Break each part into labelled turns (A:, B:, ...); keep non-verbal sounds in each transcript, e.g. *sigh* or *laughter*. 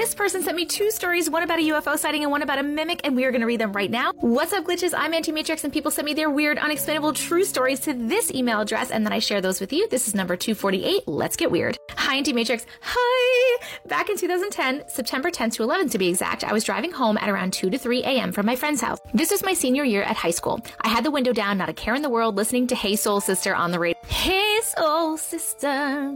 A: This person sent me two stories, one about a UFO sighting and one about a mimic, and we are going to read them right now. What's up, glitches? I'm Auntie Matrix, and people send me their weird, unexplainable true stories to this email address, and then I share those with you. This is number 248. Let's get weird. Hi, Auntie Matrix. Hi! Back in 2010, September 10th to 11th to be exact, I was driving home at around 2 to 3 a.m. from my friend's house. This was my senior year at high school. I had the window down, not a care in the world, listening to Hey Soul Sister on the radio. Hey Soul Sister.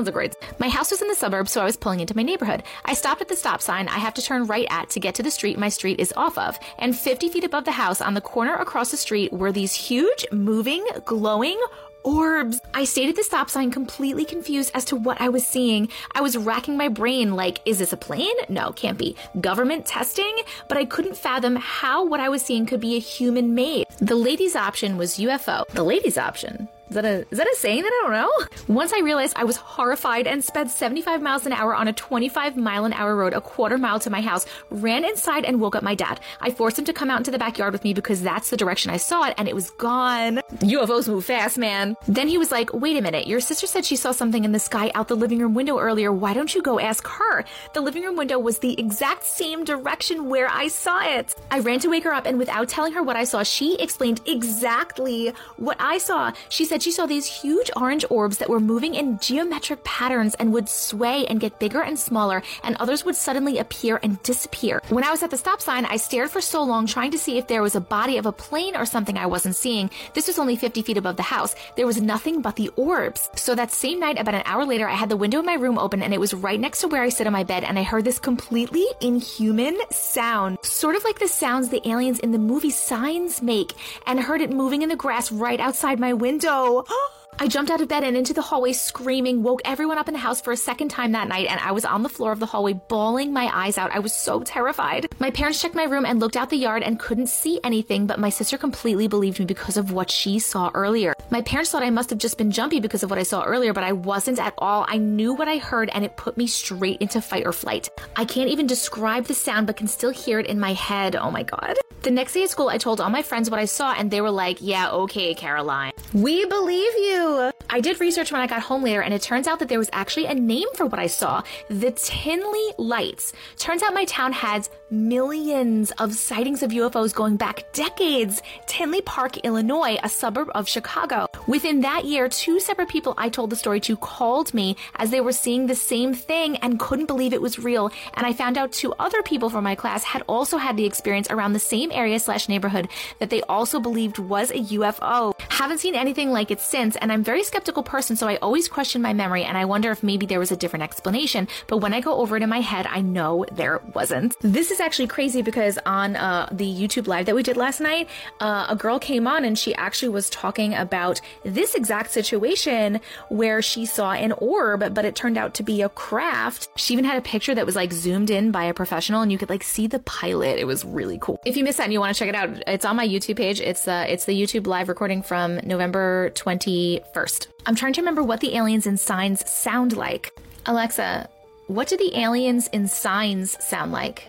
A: It's a great. My house was in the suburbs, so I was pulling into my neighborhood. I stopped at the stop sign I have to turn right at to get to the street my street is off of. And 50 feet above the house on the corner across the street were these huge, moving, glowing, orbs. I stayed at the stop sign completely confused as to what I was seeing. I was racking my brain like, is this a plane? No, can't be. Government testing? But I couldn't fathom how what I was seeing could be a human made. The ladies' option was UFO. The ladies' option is that a is that a saying that I don't know? Once I realized I was horrified and sped 75 miles an hour on a 25 mile an hour road a quarter mile to my house, ran inside and woke up my dad. I forced him to come out into the backyard with me because that's the direction I saw it and it was gone. UFOs move fast, man. Then he was like, "Wait a minute. Your sister said she saw something in the sky out the living room window earlier. Why don't you go ask her?" The living room window was the exact same direction where I saw it. I ran to wake her up and without telling her what I saw, she explained exactly what I saw. She said she saw these huge orange orbs that were moving in geometric patterns and would sway and get bigger and smaller, and others would suddenly appear and disappear. When I was at the stop sign, I stared for so long trying to see if there was a body of a plane or something I wasn't seeing. This was only 50 feet above the house. There was nothing but the orbs. So that same night, about an hour later, I had the window in my room open and it was right next to where I sit on my bed, and I heard this completely inhuman sound, sort of like the sounds the aliens in the movie Signs make, and heard it moving in the grass right outside my window. *gasps* I jumped out of bed and into the hallway screaming, woke everyone up in the house for a second time that night, and I was on the floor of the hallway bawling my eyes out. I was so terrified. My parents checked my room and looked out the yard and couldn't see anything, but my sister completely believed me because of what she saw earlier. My parents thought I must have just been jumpy because of what I saw earlier, but I wasn't at all. I knew what I heard and it put me straight into fight or flight. I can't even describe the sound, but can still hear it in my head. Oh my god. The next day at school, I told all my friends what I saw, and they were like, Yeah, okay, Caroline. We believe you. I did research when I got home later, and it turns out that there was actually a name for what I saw the Tinley Lights. Turns out my town has millions of sightings of UFOs going back decades. Tinley Park, Illinois, a suburb of Chicago. Within that year, two separate people I told the story to called me as they were seeing the same thing and couldn't believe it was real. And I found out two other people from my class had also had the experience around the same area slash neighborhood that they also believed was a UFO. Haven't seen anything like it since, and I'm very person, so I always question my memory and I wonder if maybe there was a different explanation. But when I go over it in my head, I know there wasn't. This is actually crazy because on uh, the YouTube live that we did last night, uh, a girl came on and she actually was talking about this exact situation where she saw an orb, but it turned out to be a craft. She even had a picture that was like zoomed in by a professional and you could like see the pilot. It was really cool. If you missed that and you want to check it out, it's on my YouTube page. It's uh, it's the YouTube live recording from November 21st. I'm trying to remember what the aliens in signs sound like. Alexa, what do the aliens in signs sound like?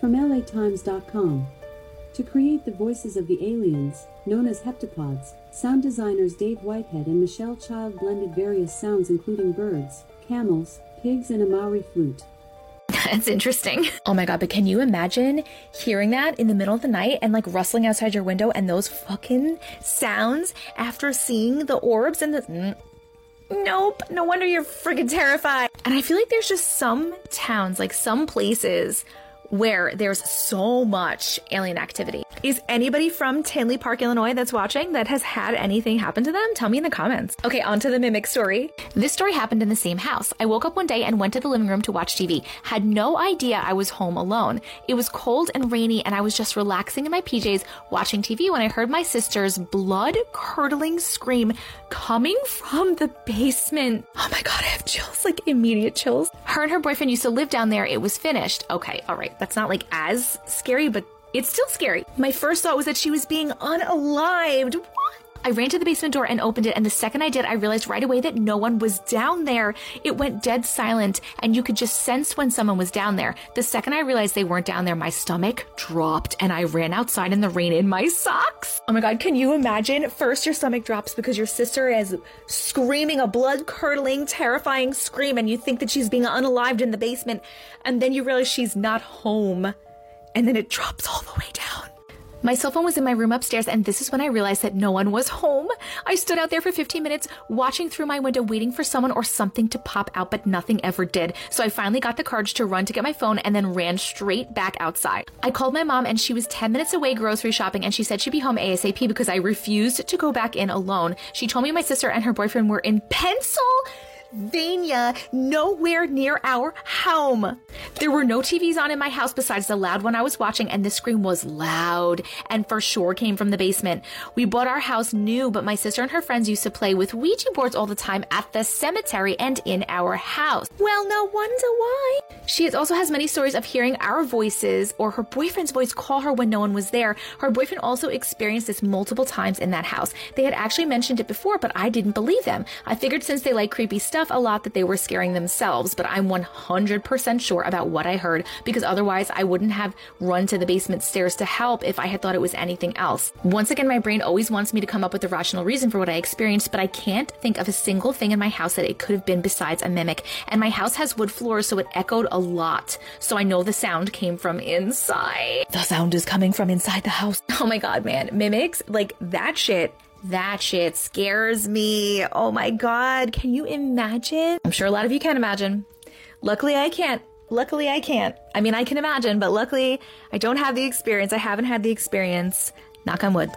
B: From LATimes.com. To create the voices of the aliens, known as heptapods, sound designers Dave Whitehead and Michelle Child blended various sounds including birds, camels, pigs, and a Maori flute. *laughs*
A: That's interesting. *laughs* Oh my god, but can you imagine hearing that in the middle of the night and like rustling outside your window and those fucking sounds after seeing the orbs and the. Mm. Nope, no wonder you're freaking terrified. And I feel like there's just some towns, like some places where there's so much alien activity. Is anybody from Tinley Park, Illinois that's watching that has had anything happen to them? Tell me in the comments. Okay, on to the mimic story. This story happened in the same house. I woke up one day and went to the living room to watch TV. Had no idea I was home alone. It was cold and rainy and I was just relaxing in my PJs watching TV when I heard my sister's blood curdling scream coming from the basement. Oh my god, I have chills, like immediate chills. Her and her boyfriend used to live down there. It was finished. Okay, all right. That's not like as scary, but it's still scary. My first thought was that she was being unalived. What? I ran to the basement door and opened it, and the second I did, I realized right away that no one was down there. It went dead silent, and you could just sense when someone was down there. The second I realized they weren't down there, my stomach dropped, and I ran outside in the rain in my socks. Oh my god, can you imagine? First, your stomach drops because your sister is screaming a blood curdling, terrifying scream, and you think that she's being unalived in the basement, and then you realize she's not home, and then it drops all the way down. My cell phone was in my room upstairs, and this is when I realized that no one was home. I stood out there for 15 minutes, watching through my window, waiting for someone or something to pop out, but nothing ever did. So I finally got the courage to run to get my phone and then ran straight back outside. I called my mom, and she was 10 minutes away grocery shopping, and she said she'd be home ASAP because I refused to go back in alone. She told me my sister and her boyfriend were in Pencil. Vania, nowhere near our home. There were no TVs on in my house besides the loud one I was watching, and the scream was loud and for sure came from the basement. We bought our house new, but my sister and her friends used to play with Ouija boards all the time at the cemetery and in our house. Well, no wonder why. She also has many stories of hearing our voices or her boyfriend's voice call her when no one was there. Her boyfriend also experienced this multiple times in that house. They had actually mentioned it before, but I didn't believe them. I figured since they like creepy stuff, a lot that they were scaring themselves, but I'm 100% sure about what I heard because otherwise I wouldn't have run to the basement stairs to help if I had thought it was anything else. Once again, my brain always wants me to come up with a rational reason for what I experienced, but I can't think of a single thing in my house that it could have been besides a mimic. And my house has wood floors, so it echoed a lot. So I know the sound came from inside. The sound is coming from inside the house. Oh my god, man. Mimics, like that shit that shit scares me. Oh my God. Can you imagine? I'm sure a lot of you can imagine. Luckily, I can't. Luckily, I can't. I mean, I can imagine, but luckily, I don't have the experience. I haven't had the experience. Knock on wood.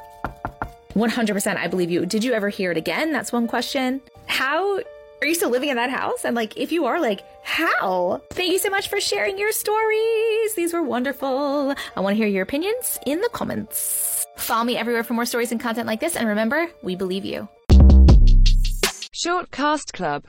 A: 100% I believe you. Did you ever hear it again? That's one question. How are you still living in that house? And like, if you are, like, how? Thank you so much for sharing your stories. These were wonderful. I want to hear your opinions in the comments. Follow me everywhere for more stories and content like this. And remember, we believe you.
C: Short Cast Club